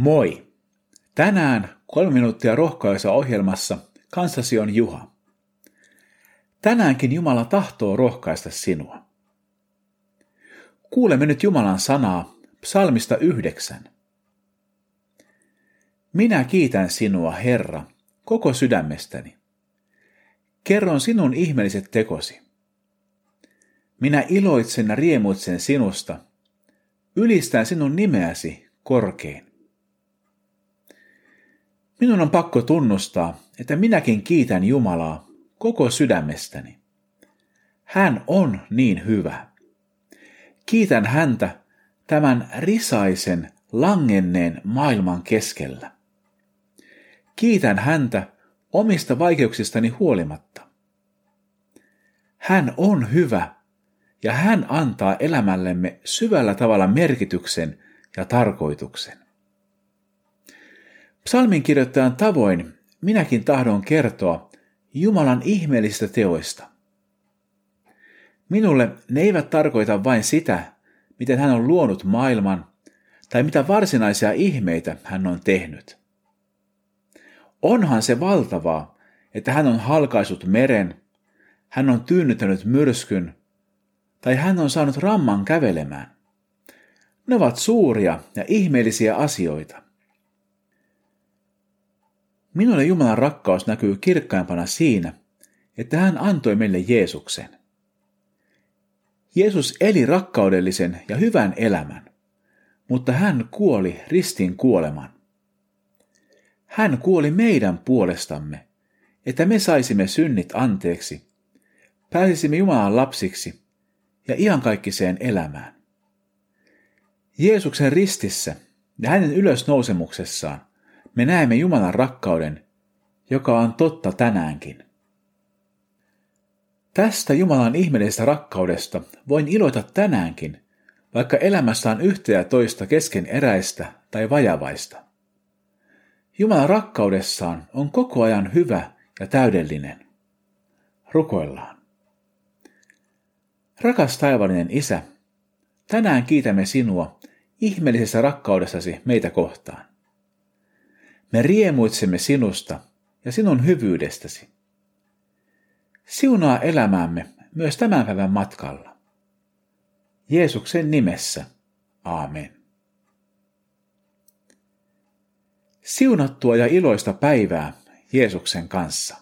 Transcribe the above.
Moi! Tänään kolme minuuttia rohkaisua ohjelmassa kanssasi on Juha. Tänäänkin Jumala tahtoo rohkaista sinua. Kuulemme nyt Jumalan sanaa psalmista yhdeksän. Minä kiitän sinua, Herra, koko sydämestäni. Kerron sinun ihmeelliset tekosi. Minä iloitsen ja riemuitsen sinusta. Ylistän sinun nimeäsi korkein. Minun on pakko tunnustaa, että minäkin kiitän Jumalaa koko sydämestäni. Hän on niin hyvä. Kiitän häntä tämän risaisen, langenneen maailman keskellä. Kiitän häntä omista vaikeuksistani huolimatta. Hän on hyvä ja hän antaa elämällemme syvällä tavalla merkityksen ja tarkoituksen. Psalmin kirjoittajan tavoin minäkin tahdon kertoa Jumalan ihmeellisistä teoista. Minulle ne eivät tarkoita vain sitä, miten hän on luonut maailman tai mitä varsinaisia ihmeitä hän on tehnyt. Onhan se valtavaa, että hän on halkaisut meren, hän on tyynnyttänyt myrskyn tai hän on saanut ramman kävelemään. Ne ovat suuria ja ihmeellisiä asioita. Minulle Jumalan rakkaus näkyy kirkkaimpana siinä, että hän antoi meille Jeesuksen. Jeesus eli rakkaudellisen ja hyvän elämän, mutta hän kuoli ristin kuoleman. Hän kuoli meidän puolestamme, että me saisimme synnit anteeksi, pääsisimme Jumalan lapsiksi ja iankaikkiseen elämään. Jeesuksen ristissä ja hänen ylösnousemuksessaan me näemme Jumalan rakkauden, joka on totta tänäänkin. Tästä Jumalan ihmeellisestä rakkaudesta voin iloita tänäänkin, vaikka elämässä on yhtä ja toista kesken eräistä tai vajavaista. Jumalan rakkaudessaan on koko ajan hyvä ja täydellinen. Rukoillaan. Rakas taivallinen Isä, tänään kiitämme sinua ihmeellisessä rakkaudessasi meitä kohtaan. Me riemuitsemme sinusta ja sinun hyvyydestäsi. Siunaa elämäämme myös tämän päivän matkalla. Jeesuksen nimessä. Aamen. Siunattua ja iloista päivää Jeesuksen kanssa.